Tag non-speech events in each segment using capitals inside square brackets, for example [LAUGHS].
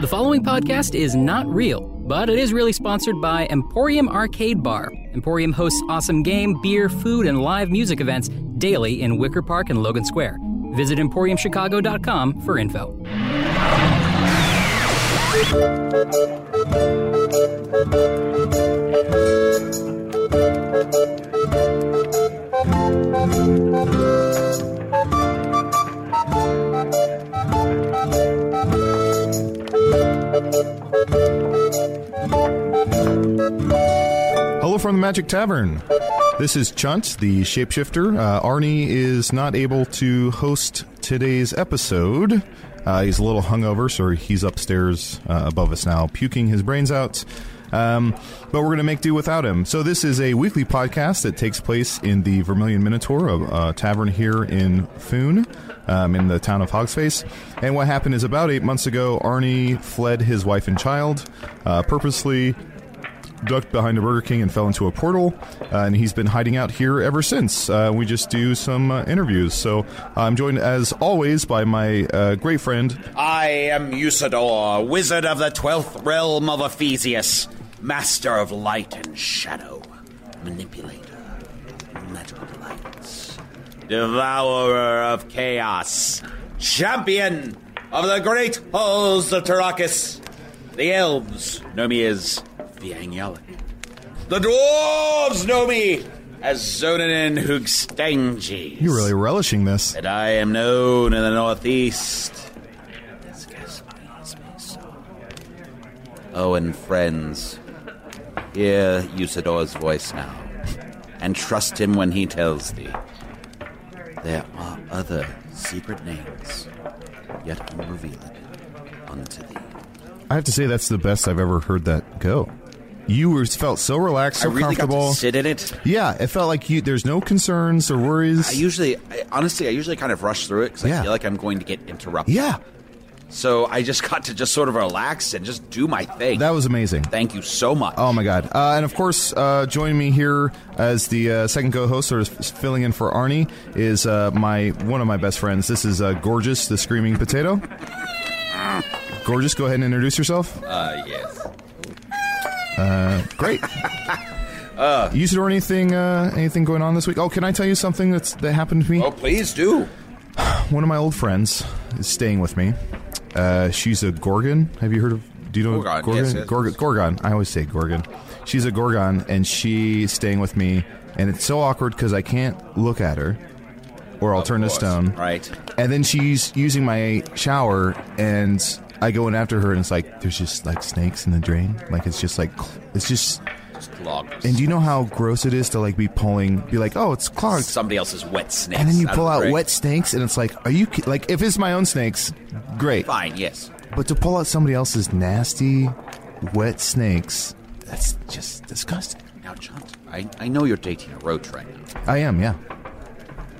The following podcast is not real, but it is really sponsored by Emporium Arcade Bar. Emporium hosts awesome game, beer, food, and live music events daily in Wicker Park and Logan Square. Visit EmporiumChicago.com for info. From the Magic Tavern. This is Chunt, the shapeshifter. Uh, Arnie is not able to host today's episode. Uh, he's a little hungover, so he's upstairs uh, above us now, puking his brains out. Um, but we're going to make do without him. So this is a weekly podcast that takes place in the Vermilion Minotaur, a, a tavern here in Foon, um, in the town of Hogsface. And what happened is about eight months ago, Arnie fled his wife and child, uh, purposely ducked behind a Burger King and fell into a portal, uh, and he's been hiding out here ever since. Uh, we just do some uh, interviews. So I'm joined, as always, by my uh, great friend. I am Usidore, wizard of the twelfth realm of Ephysius, master of light and shadow, manipulator, magical delights, devourer of chaos, champion of the great halls of Terr'akkas. The elves know me as Fi'ang Yalok. The dwarves know me as Zoenen Hoogstandjes. You're really relishing this. And I am known in the Northeast as Gaspari's so. Oh, and friends, hear Usidore's voice now, and trust him when he tells thee. There are other secret names, yet unrevealed unto thee. I have to say, that's the best I've ever heard that go. You were felt so relaxed, so I really got comfortable. to sit in it. Yeah, it felt like you. There's no concerns or worries. I usually, I, honestly, I usually kind of rush through it because Yeah. I feel like I'm going to get interrupted. yeah, So I just [LAUGHS] got to just sort of relax and just do my thing. that was amazing. Thank you so much. Oh my god! Uh, and of course, uh, joining me here as the uh, second co-host, or filling in for Arnie, is uh, my one of my best friends. This is uh, Gorgeous, the Screaming Potato. [LAUGHS] Gorgeous, go ahead and introduce yourself. Uh, yes. Great. [LAUGHS] Uh, Usidore, anything uh, anything going on this week? Oh, can I tell you something that's that happened to me? Oh, please do. [SIGHS] One of my old friends is staying with me. Uh, she's a Gorgon. Have you heard of? Do you know Gorgon, Gorgon? yes, yes. Gorgon. Gorgon. I always say Gorgon. She's a Gorgon, and she's staying with me. And it's so awkward because I can't look at her, or I'll turn to stone. Right. And then she's using my shower, and I go in after her, and it's like there's just like snakes in the drain. Like it's just like cl- it's just. Just clogged. And do you know how gross it is to like be pulling, be like, oh, it's clogged, somebody else's wet snakes. and then you pull out drain. wet snakes, and it's like, are you ki- like if it's my own snakes, great. Fine, yes. But to pull out somebody else's nasty, wet snakes, that's just disgusting. Now, Chunt, I, I know you're dating a roach right now. I am, yeah.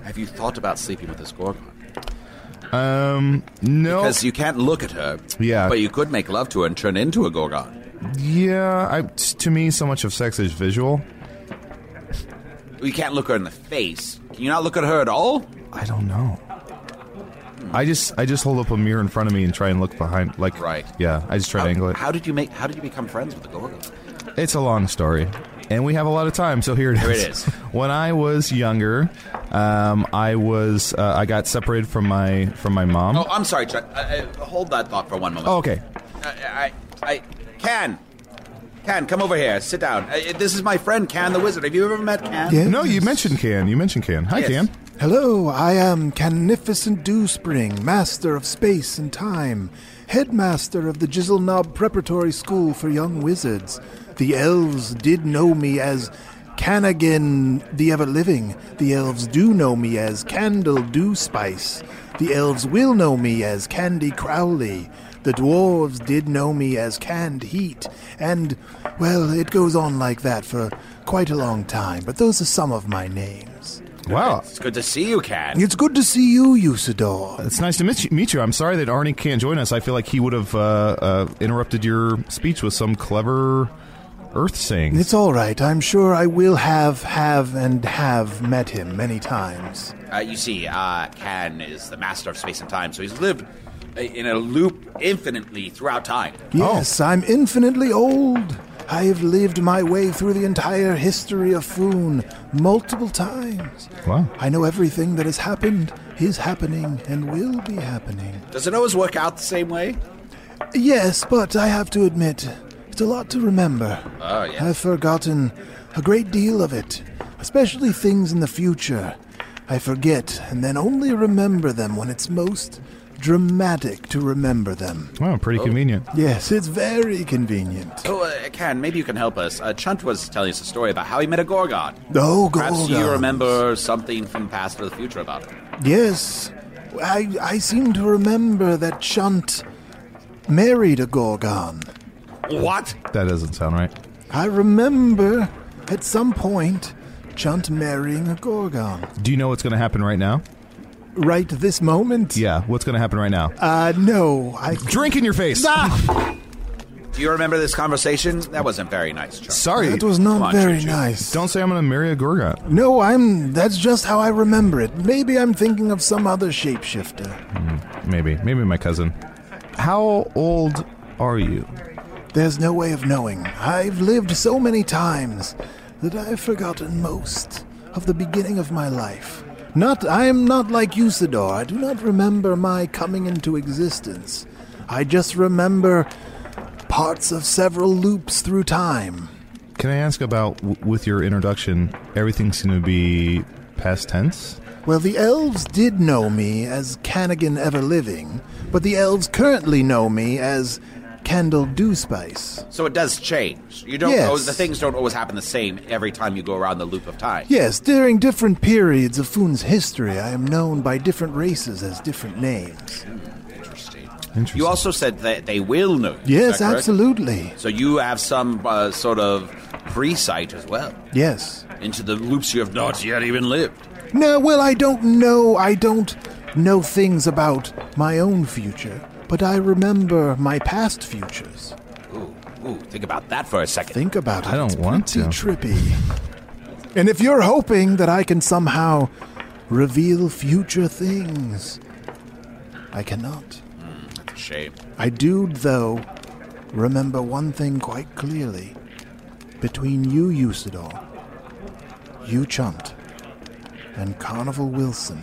Have you thought about sleeping with this Gorgon? Um, no. Because you can't look at her. Yeah. But you could make love to her and turn into a Gorgon. yeah, I, to me, so much of sex is visual. You can't look her in the face. Can you not look at her at all? I don't know. I just I just hold up a mirror in front of me and try and look behind like Right. Yeah, I just try to angle it. How did you make? How did you become friends with the Gorgon? It's a long story, and we have a lot of time, so here it is. Here it is. [LAUGHS] when I was younger, um, I was uh, I got separated from my from my mom. Oh, I'm sorry, Chuck. Uh, uh, hold that thought for one moment. Oh, okay. Uh, I, I, Can, Can, come over here. Sit down. Uh, this is my friend Can the Wizard. Have you ever met Can? Yes. No, you mentioned Can. You mentioned Can. Hi, Yes. Can. Hello, I am Canificent Dewspring, Master of Space and Time, Headmaster of the Jizzle Knob Preparatory School for Young Wizards. The elves did know me as Canagan the Ever Living. The elves do know me as Candle Dew Spice. The elves will know me as Candy Crowley. The dwarves did know me as Canned Heat. And, well, it goes on like that for quite a long time, but those are some of my names. Wow. It's good to see you, Can. It's good to see you, Usidore. It's nice to meet you, meet you. I'm sorry that Arnie can't join us. I feel like he would have uh, uh, interrupted your speech with some clever Earth sayings. It's all right. I'm sure I will have, have, and have met him many times. Uh, you see, uh, Can is the master of space and time, so he's lived uh, in a loop infinitely throughout time. Yes, I'm infinitely old. I have lived my way through the entire history of Foon multiple times. Wow. I know everything that has happened, is happening, and will be happening. Does it always work out the same way? Yes, but I have to admit, it's a lot to remember. Oh, yes. I've forgotten a great deal of it, especially things in the future. I forget and then only remember them when it's most dramatic to remember them. Wow, pretty convenient. Yes, it's very convenient. So, uh, Can, maybe you can help us. Uh, Chunt was telling us a story about how he met a Gorgon. Oh, Gorgon. Perhaps you remember something from the past or the future about it. Yes, I, I seem to remember that Chunt married a Gorgon. What? That doesn't sound right. I remember at some point Chunt marrying a Gorgon. Do you know what's going to happen right now? Right this moment? Yeah, what's going to happen right now? Uh, no, I. Drink in your face. Do you remember this conversation? That wasn't very nice, Chunt. Sorry. That was Come not on, very Choo-choo. nice. Don't say I'm going to marry a Gorgon. No, I'm. That's just how I remember it. Maybe I'm thinking of some other shapeshifter. Maybe. Maybe my cousin. How old are you? There's no way of knowing. I've lived so many times that I've forgotten most of the beginning of my life. Not, I am not like Usidore. I do not remember my coming into existence. I just remember parts of several loops through time. Can I ask about, w- with your introduction, everything seemed to be past tense? Well, the elves did know me as Canagan Everliving, but the elves currently know me as Candle Dewspice. So it does change. You don't. Yes. always- the things don't always happen the same every time you go around the loop of time. Yes, during different periods of Foon's history, I am known by different races as different names. Interesting. Interesting. You also said that they will know. you, is Yes, that absolutely. So you have some uh, sort of pre-sight as well Yes. into the loops you have not yet even lived. No, well, I don't know. I don't know things about my own future, but I remember my past futures. Ooh, ooh, think about that for a second. Think about it. I don't It's want pretty to. trippy. And if you're hoping that I can somehow reveal future things, I cannot. Hmm, that's a shame. I do, though, remember one thing quite clearly. Between you, Usidore, you Chunt, and Carnival Wilson,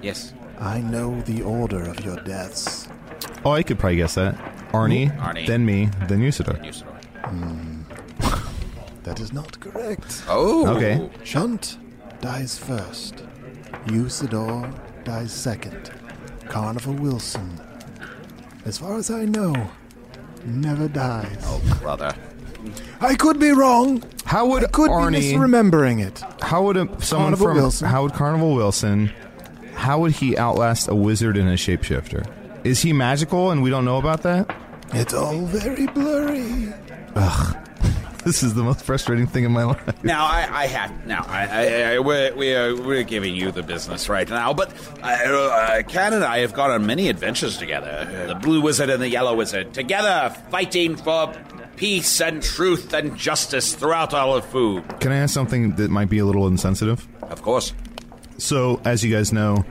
Yes, I know the order of your deaths. Oh, I could probably guess that. Arnie, Arnie. then me, then Usidore. Usidore. Hmm. [LAUGHS] That is not correct. Oh, Okay. Chunt dies first. Usidore dies second. Carnival Wilson, as far as I know, never dies. Oh, brother. I could be wrong. How would I could be Arnie? misremembering it. How would a, someone Carnival from Wilson. how would Carnival Wilson? How would he outlast a wizard and a shapeshifter? Is he magical and we don't know about that? It's all very blurry. Ugh. [LAUGHS] This is the most frustrating thing in my life. Now I, I have now I, I, I we're we are, we're giving you the business right now, but uh, uh, Can and I have gone on many adventures together. The Blue Wizard and the Yellow Wizard together, fighting for peace and truth and justice throughout all of Foon. Can I ask something that might be a little insensitive? Of course, So, as you guys know,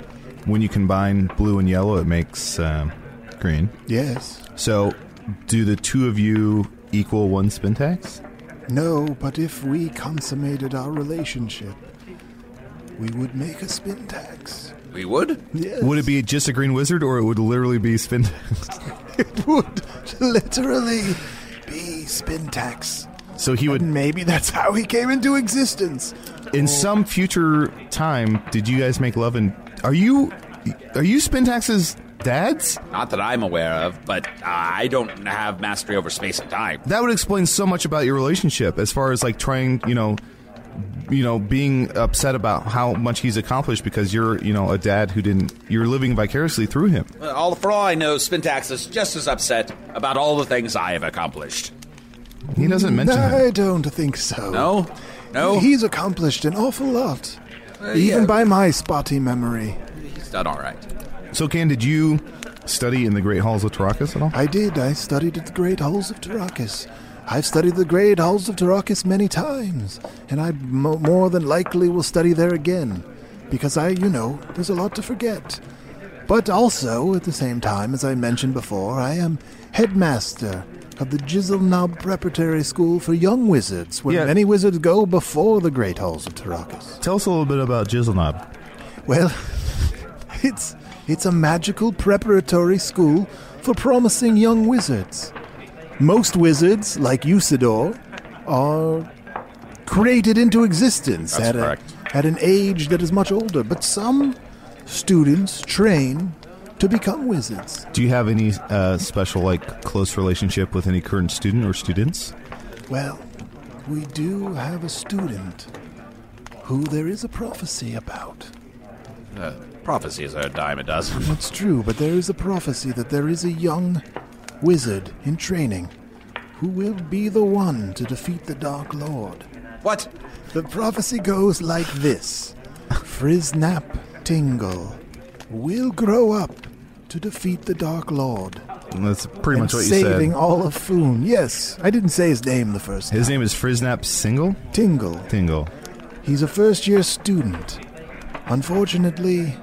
when you combine blue and yellow, it makes um, green. Yes. So, do the two of you equal one Spintax? No, but if we consummated our relationship, we would make a Spintax. we would. Yes. Would it be just a green wizard, or it would literally be Spintax? [LAUGHS] It would literally be Spintax. so he would, And maybe that's how he came into existence. In some future time, did you guys make love? And are you, are you Spintax's dads? Not that I'm aware of, but uh, I don't have mastery over space and time. That would explain so much about your relationship, as far as like trying, you know, you know, being upset about how much he's accomplished because you're, you know, a dad who didn't. You're living vicariously through him. All for all I know, Spintax is just as upset about all the things I have accomplished. He doesn't mention I it. don't think so. No, no, He's accomplished an awful lot. Uh, even yeah. by my spotty memory. he's done all right. So, Can, did you study in the Great Halls of Terr'akkas at all? I did. I studied at the Great Halls of Terr'akkas. I've studied the Great Halls of Terr'akkas many times, and I mo- more than likely will study there again, because I, you know, there's a lot to forget. But also, at the same time, as I mentioned before, I am headmaster of the Jizzle Knob Preparatory School for Young Wizards, where Yeah. many wizards go before the Great Halls of Terr'akkas. Tell us a little bit about Jizzleknob. Well, [LAUGHS] it's it's a magical preparatory school for promising young wizards. Most wizards, like Usidore, are created into existence That's at, correct. A, at an age that is much older, but some students train to become wizards. Do you have any uh, special, like, close relationship with any current student or students? Well, we do have a student who there is a prophecy about. Uh, prophecies are a dime a dozen. That's true, but there is a prophecy that there is a young wizard in training who will be the one to defeat the Dark Lord. what? The prophecy goes like this Friznap Tingle will grow up to defeat the Dark Lord. That's pretty much what you saving said. Saving all of Foon. Yes, I didn't say his name the first His time. name is Friznap Single? Tingle. Tingle. He's a first year student. Unfortunately,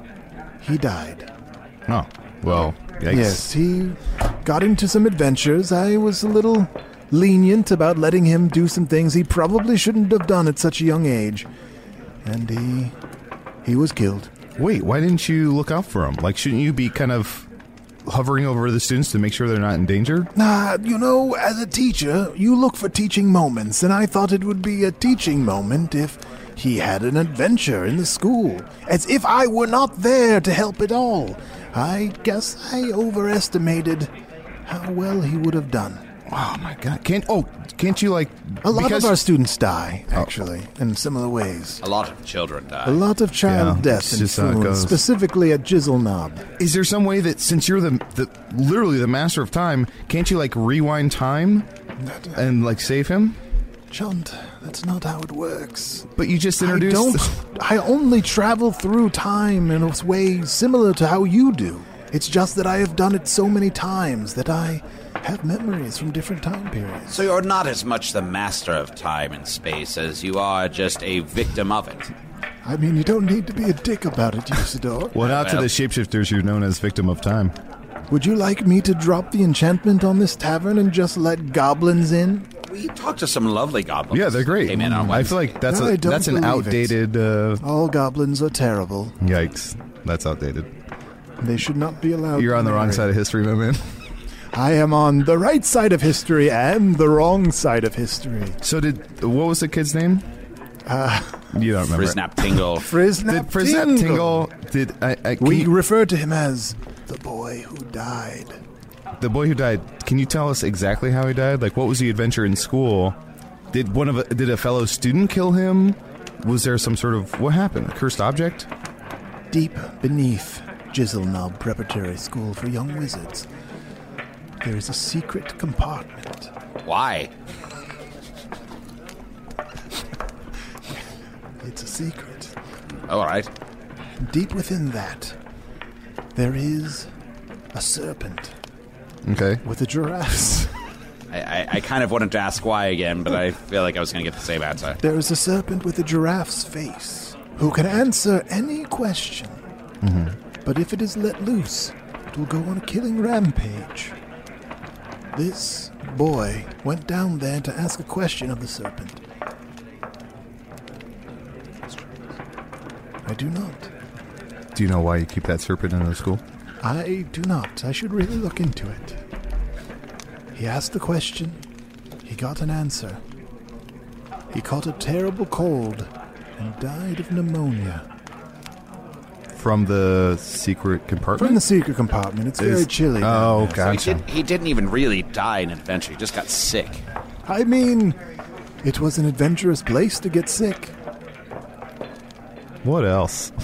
he died. Oh, well, yikes. Yes, he got into some adventures. I was a little lenient about letting him do some things he probably shouldn't have done at such a young age. And he he was killed. Wait, why didn't you look out for him? Like, shouldn't you be kind of hovering over the students to make sure they're not in danger? Nah, you know, as a teacher, you look for teaching moments, and I thought it would be a teaching moment if he had an adventure in the school, as if I were not there to help at all. I guess I overestimated how well he would have done. Oh my god! Can't oh can't you like A lot because- of our students die, actually, in similar ways. A lot of children die. A lot of child Yeah, death it's in just how it Foon, goes. specifically at Jizzle Knob. Is there some way that since you're the the literally the master of time, can't you like rewind time and like save him? Chunt, that's not how it works. But you just I introduced. don't. [LAUGHS] I only travel through time in a way similar to how you do. It's just that I have done it so many times that I have memories from different time periods. So you're not as much the master of time and space as you are just a victim of it. I mean, you don't need to be a dick about it, Usidore. [LAUGHS] well, not to the shapeshifters, you're known as victim of time. Would you like me to drop the enchantment on this tavern and just let goblins in? We talked to some lovely goblins. Yeah, they're great. Came in on I feel like that's I a don't that's an believe outdated. Uh, All goblins are terrible. yikes, that's outdated. They should not be allowed. You're to on the wrong marry. side of history, my man. I am on the right side of history and the wrong side of history. So did what was the kid's name? Uh, you don't remember. Friznap Tingle. [LAUGHS] Friznap Did Friznap Tingle? Did I? I We you- refer to him as the boy who died. the boy who died? Can you tell us exactly how he died? Like, what was the adventure in school? Did one of did a fellow student kill him? Was there some sort of what happened? A cursed object? Deep beneath Jizzle Knob Preparatory School for Young Wizards, there is a secret compartment. Why? It's a secret. All right. Deep within that, there is a serpent Okay. with a giraffes. I, I, I kind of wanted to ask why again, but I feel like I was going to get the same answer. There is a serpent with a giraffe's face who can answer any question. Mm-hmm. But if it is let loose, it will go on a killing rampage. This boy went down there to ask a question of the serpent. I do not. Do you know why you keep that serpent in the school? I do not. I should really look into it. He asked the question. He got an answer. He caught a terrible cold and died of pneumonia. From the secret compartment? From the secret compartment. It's very Is- chilly. Oh, down there. He, gotcha. did, he didn't even really die in an adventure. He just got sick. I mean, it was an adventurous place to get sick. What else? [LAUGHS]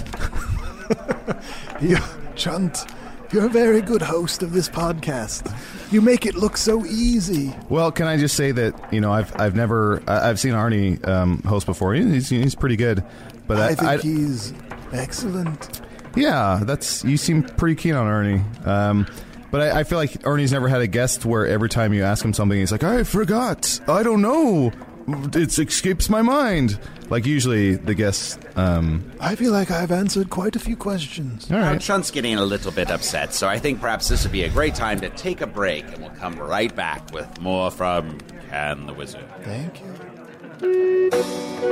You, Chunt, you're a very good host of this podcast. You make it look so easy. Well, can I just say that you know I've I've never I- I've seen Arnie um, host before. He's he's pretty good, but I, I think I- he's excellent. Yeah, that's you seem pretty keen on Arnie. Um, but I, I feel like Arnie's never had a guest where every time you ask him something, he's like, "I forgot. I don't know. It escapes my mind." Like usually the guests. Um, I feel like I've answered quite a few questions. all Now, right. Chunt's getting a little bit upset, so I think perhaps this would be a great time to take a break, and we'll come right back with more from Can the Wizard. Thank you.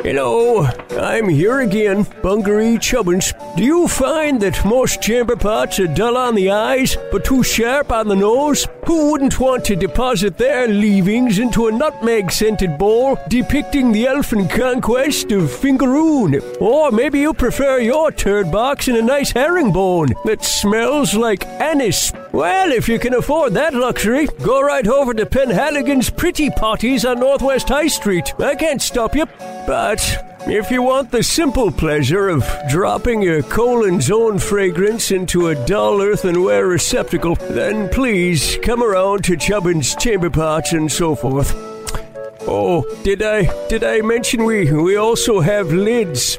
Hello, I'm here again, Bungaree Chubbins. Do you find that most chamber pots are dull on the eyes, but too sharp on the nose? Who wouldn't want to deposit their leavings into a nutmeg-scented bowl depicting the elfin conquest of Fingaroon? Or maybe you prefer your turd box in a nice herringbone that smells like anise. Well, if you can afford that luxury, go right over to Penhaligon's Pretty Potties on Northwest High Street. I can't stop you. But if you want the simple pleasure of dropping your colon's own fragrance into a dull earthenware receptacle, then please come around to Chubbin's Chamber Pots and so forth. Oh, did I did I mention we we also have lids?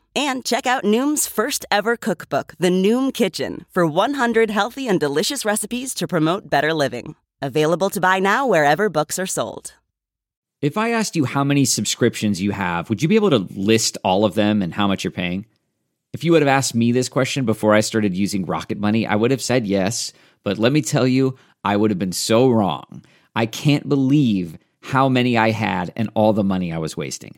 And check out Noom's first ever cookbook, The Noom Kitchen, for 100 healthy and delicious recipes to promote better living. Available to buy now wherever books are sold. If I asked you how many subscriptions you have, would you be able to list all of them and how much you're paying? If you would have asked me this question before I started using Rocket Money, I would have said yes. But let me tell you, I would have been so wrong. I can't believe how many I had and all the money I was wasting.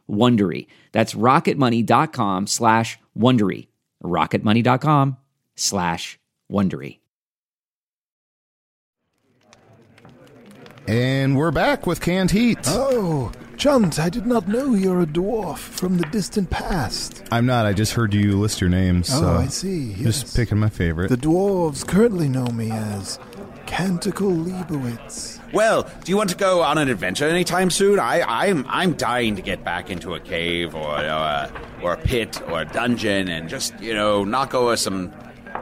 Wondery. That's rocketmoney.com slash Wondery. rocketmoney.com slash Wondery. And we're back with canned heat. Oh, Chunt, I did not know you're a dwarf from the distant past. I'm not. I just heard you list your names. Oh, so I see, Just picking my favorite. The dwarves currently know me as Canticle Leibowitz. Well, do you want to go on an adventure anytime soon? I, I'm I'm dying to get back into a cave or you know, a, or a pit or a dungeon and just you know knock over some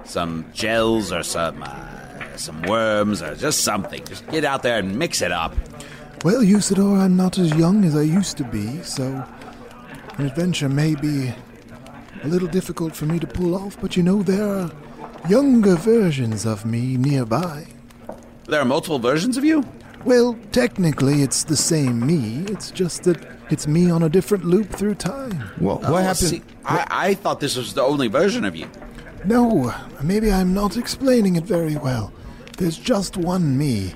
some gels or some uh, some worms or just something. Just get out there and mix it up. Well, Usidore, I'm not as young as I used to be, so an adventure may be a little difficult for me to pull off, but you know, there are younger versions of me nearby. There are multiple versions of you. Well, technically, it's the same me. It's just that it's me on a different loop through time. Well, what Oh, happened? see, I, I thought this was the only version of you. No, maybe I'm not explaining it very well. There's just one me.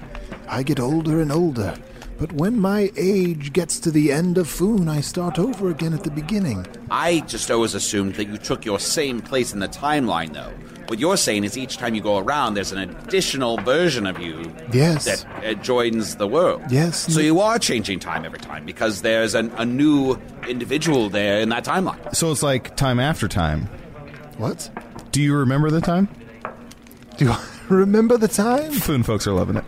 I get older and older. But when my age gets to the end of Foon, I start over again at the beginning. I just always assumed that you took your same place in the timeline, though. What you're saying is each time you go around, there's an additional version of you Yes. that uh, joins the world. Yes. So you are changing time every time because there's an, a new individual there in that timeline. So it's like time after time. What? Do you remember the time? Do I [LAUGHS] remember the time? Foon folks are loving it.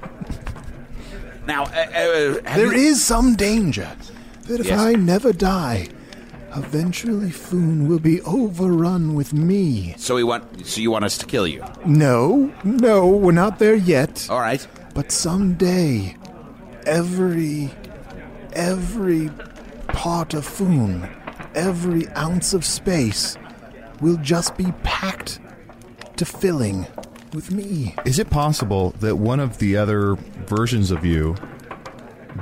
Now, uh, uh, There you- is some danger that if Yes. I never die, eventually Foon will be overrun with me. So we want. So you want us to kill you? No, no, we're not there yet. All right. But someday, every, every part of Foon, every ounce of space, will just be packed to filling with me. Is it possible that one of the other versions of you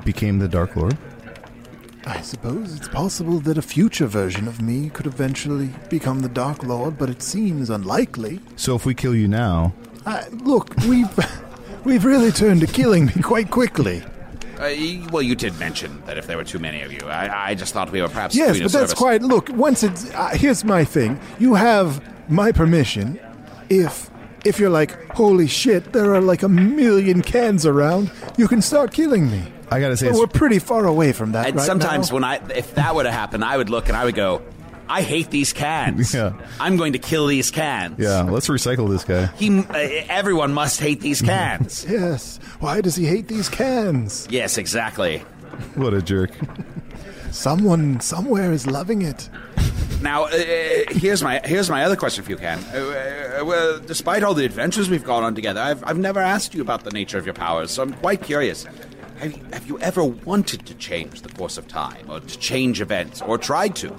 became the Dark Lord? I suppose it's possible that a future version of me could eventually become the Dark Lord, but it seems unlikely. So if we kill you now, I, look, we've [LAUGHS] we've really turned to killing me quite quickly. Uh, y- well, you did mention that if there were too many of you, I, I just thought we were perhaps Yes, doing a but that's service. quite. Look, once it's uh, here's my thing. You have my permission. If if you're like, holy shit, there are like a million cans around, you can start killing me. I gotta say, But we're pretty far away from that. And right sometimes now. when I, if that were to happen, I would look and I would go, I hate these cans. [LAUGHS] Yeah. I'm going to kill these cans. yeah, let's recycle this guy. He, uh, everyone must hate these [LAUGHS] cans. Yes. Why does he hate these cans? yes, exactly. What a jerk. Someone somewhere is loving it. Now, uh, here's my here's my other question for you, Can. Uh, uh, well, despite all the adventures we've gone on together, I've I've never asked you about the nature of your powers, so I'm quite curious. Have you, have you ever wanted to change the course of time, or to change events, or tried to?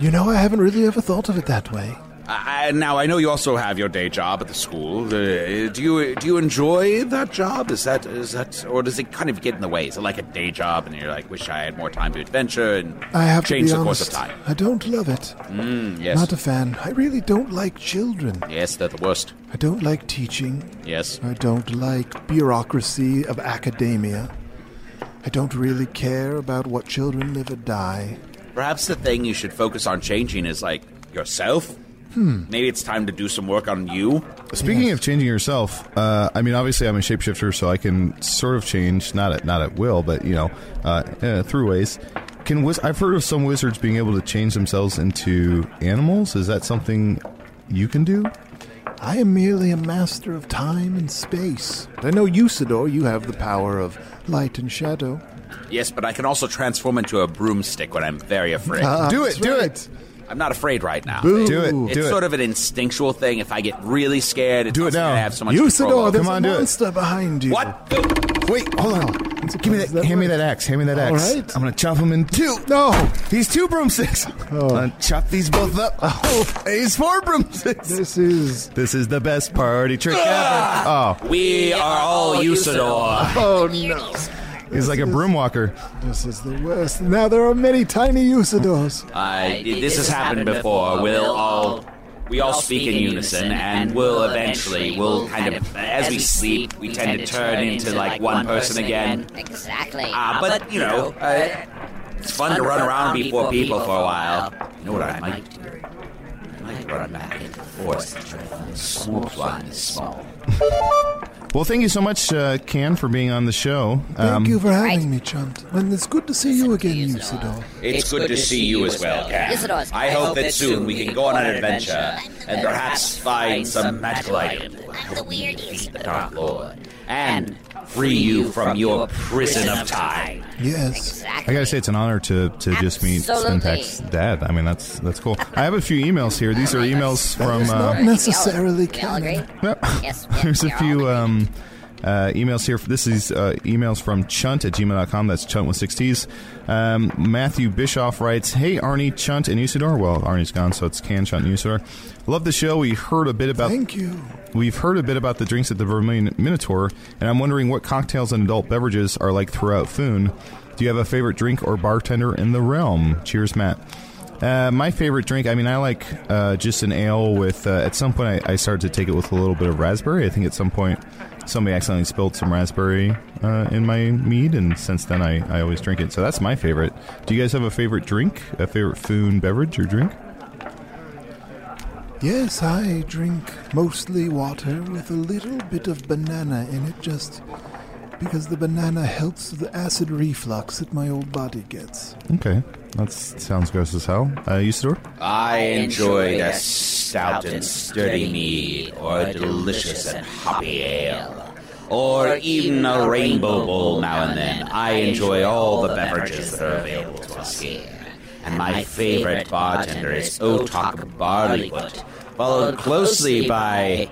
You know, I haven't really ever thought of it that way. Uh, now I know you also have your day job at the school. Uh, do you do you enjoy that job? Is that is that, or does it kind of get in the way? Is it like a day job, and you're like, wish I had more time to adventure and I have change to be the honest. course of time? I don't love it. Mm, yes, Not a fan. I really don't like children. yes, they're the worst. I don't like teaching. Yes, I don't like bureaucracy of academia. I don't really care about what children live or die. perhaps the thing you should focus on changing is like yourself. Hmm. Maybe it's time to do some work on you. Speaking of changing yourself, uh, I mean, obviously, I'm a shapeshifter, so I can sort of change, not at not at will, but you know, uh, uh, through ways. Can wiz- I've heard of some wizards being able to change themselves into animals? Is that something you can do? I am merely a master of time and space. I know Usidore, you have the power of light and shadow. Yes, but I can also transform into a broomstick when I'm very afraid. Ah, Do it, do right. it. I'm not afraid right now. Boo. Do it, It's do it. sort of an instinctual thing. If I get really scared, it's Do it not now. I have so much control Usidore, over. there's Come on, a do it. monster behind you. What? Wait, hold on. Give me that. that hand me that axe. Hand me that axe. right. I'm gonna chop him in two. No! He's two broomsticks. Oh. I'm gonna chop these both up. Oh, [LAUGHS] he's four broomsticks. This is. This is the best party trick ever. Ah. Oh, We are all Usidore. Oh no! He's like a broom walker. This is the worst. Now there are many tiny Usidores. Uh, this has happened before. We'll all we all speak in unison, and we'll eventually we'll kind of as we sleep, we tend to turn into like one person again. Exactly. Uh, but you know, uh, it's fun to run around before people for a while. You know what I might do? I might run back into the forest and try to find a swoop line this small. Well, thank you so much, uh, Can, for being on the show. Thank you for having right. me, Chunt. And it's good to see you again, Usidore. It's good to see you as well, Cat. Usidore, I hope that soon we can go on an adventure and perhaps find some magical item. I'm the weird Usidore. Dark Lord. And free you from your prison of time. Yes. I gotta say, it's an honor to, to just meet Absolutely. Spintax's dad. I mean, that's that's cool. I have a few emails here. These are [LAUGHS] emails from. is not Uh, necessarily We all canon. Yep. Yes, [LAUGHS] There's a few um, uh, emails here. This is uh, emails from chunt at gmail.com. That's chunt with six T's. Um, Matthew Bischoff writes, Hey, Arnie, Chunt, and Usidore. Well, Arnie's gone, so it's Can, Chunt, and Usidore. Love the show. We heard a bit about. Thank you. We've heard a bit about the drinks at the Vermilion Minotaur, and I'm wondering what cocktails and adult beverages are like throughout Foon. Do you have a favorite drink or bartender in the realm? Cheers, Matt. Uh, my favorite drink, I mean, I like uh, just an ale with. Uh, at some point, I, I started to take it with a little bit of raspberry. I think at some point somebody accidentally spilled some raspberry uh, in my mead, and since then I, I always drink it. So that's my favorite. Do you guys have a favorite drink? A favorite food, beverage or drink? Yes, I drink mostly water with a little bit of banana in it just because the banana helps the acid reflux that my old body gets. Okay, that sounds gross as hell. Uh, Usidore? I enjoyed a stout and sturdy mead, or a delicious and hoppy ale, or even a rainbow bowl now and then. I enjoy all the beverages that are available to us here. And my favorite bartender is Otok Barleyfoot, followed closely by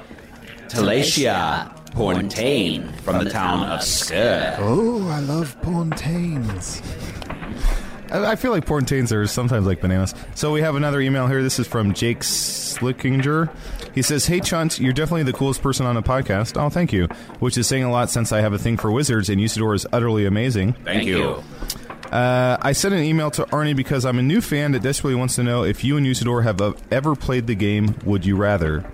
Talacia Portain from the town of Skur. Oh, I love Pontaines. I feel like Portains are sometimes like bananas. So we have another email here. This is from Jake Slickinger. He says, Hey, Chunt, you're definitely the coolest person on a podcast. Oh, thank you. Which is saying a lot since I have a thing for wizards, and Usidore is utterly amazing. Thank you. Uh, I sent an email to Arnie because I'm a new fan that desperately wants to know if you and Usidore have uh, ever played the game Would You Rather.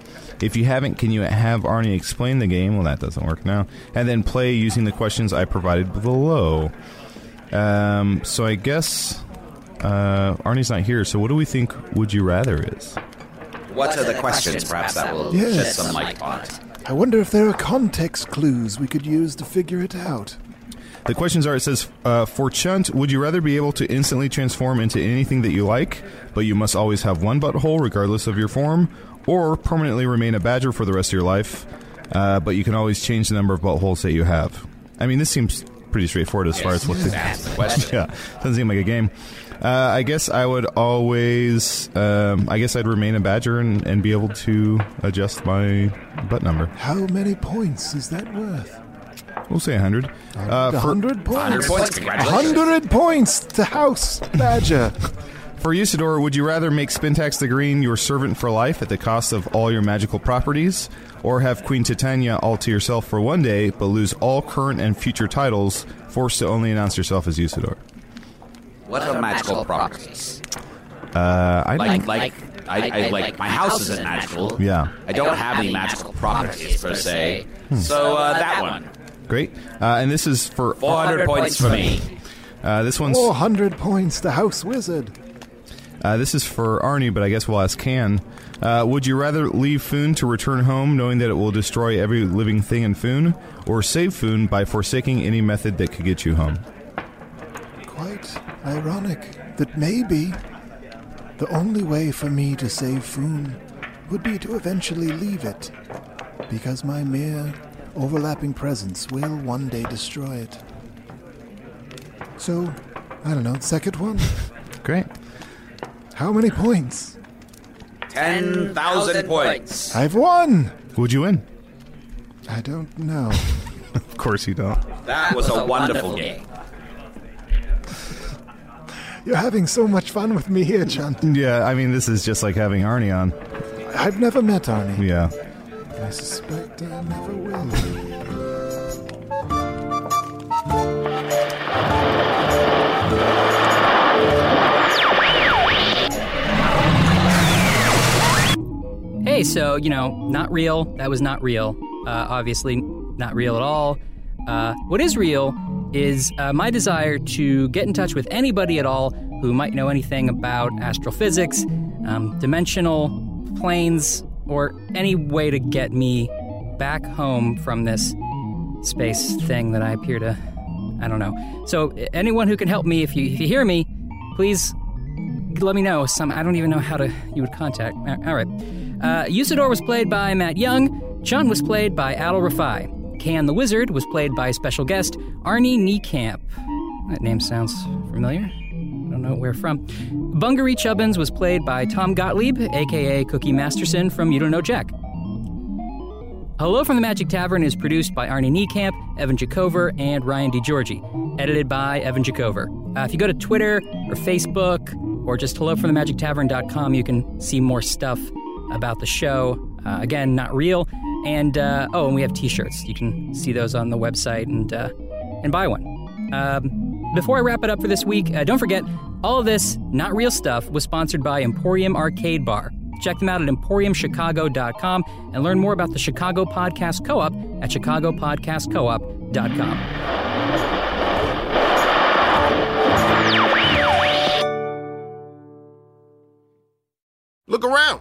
If you haven't, can you have Arnie explain the game? Well, that doesn't work now. And then play using the questions I provided below. Um, so I guess uh, Arnie's not here. So what do we think Would You Rather is? What are the questions, perhaps, that will Yes. shed some light on it? I wonder if there are context clues we could use to figure it out. The questions are it says, uh, for Chunt, would you rather be able to instantly transform into anything that you like, but you must always have one butthole regardless of your form, or permanently remain a badger for the rest of your life, uh, but you can always change the number of buttholes that you have? I mean, this seems pretty straightforward as far as what the, question. [LAUGHS] yeah, doesn't seem like a game. Uh, I guess I would always, um, I guess I'd remain a badger and, and be able to adjust my butt number. How many points is that worth? We'll say 100. Uh, A for- hundred points. 100 points, congratulations. Hundred points to House Badger. For Usidore, would you rather make Spintax the Green your servant for life at the cost of all your magical properties, or have Queen Titania all to yourself for one day, but lose all current and future titles, forced to only announce yourself as Usidore? What are magical properties? Uh, I Like, don't. like, I, I, like, my house isn't magical. Yeah. I don't have any magical properties per se. So uh, that one, Great. Uh, and this is for 400 points for me. Uh, this one's Four hundred points to House Wizard. Uh, this is for Arnie, but I guess we'll ask Can. Uh, would you rather leave Foon to return home, knowing that it will destroy every living thing in Foon, or save Foon by forsaking any method that could get you home? Quite ironic that maybe the only way for me to save Foon would be to eventually leave it, because my mere overlapping presence will one day destroy it. So, I don't know, second one? [LAUGHS] Great. How many points? 10,000 points. I've won! Would you win? I don't know. [LAUGHS] Of course you don't. That was a wonderful game. You're having so much fun with me here, John. Yeah, I mean, this is just like having Arnie on. I've never met Arnie. Yeah. I suspect I never will. Hey, so, you know, not real. That was not real. Uh, obviously, not real at all. Uh, what is real is uh, my desire to get in touch with anybody at all who might know anything about astrophysics, um, dimensional planes, or any way to get me back home from this space thing that I appear to. I don't know. So, anyone who can help me, if you, if you hear me, please let me know. Some I don't even know how to you would contact. All right. Uh, Usidore was played by Matt Young. Chunt was played by Adal Rifai. Can the Wizard was played by special guest Arnie Niekamp. That name sounds familiar. I don't know where from. Bungaree Chubbins was played by Tom Gottlieb, aka Cookie Masterson from You Don't Know Jack. Hello from the Magic Tavern is produced by Arnie Niekamp, Evan Jacover, and Ryan DiGiorgi. Edited by Evan Jacover. Uh, if you go to Twitter or Facebook or just hellofromthemagictavern.com, you can see more stuff about the show. Uh, again, not real. And uh, oh, and we have T-shirts. You can see those on the website and uh, and buy one. Um, before I wrap it up for this week, uh, don't forget all of this not real stuff was sponsored by Emporium Arcade Bar. Check them out at emporiumchicago.com and learn more about the Chicago Podcast Co-op at chicagopodcastcoop.com. Look around.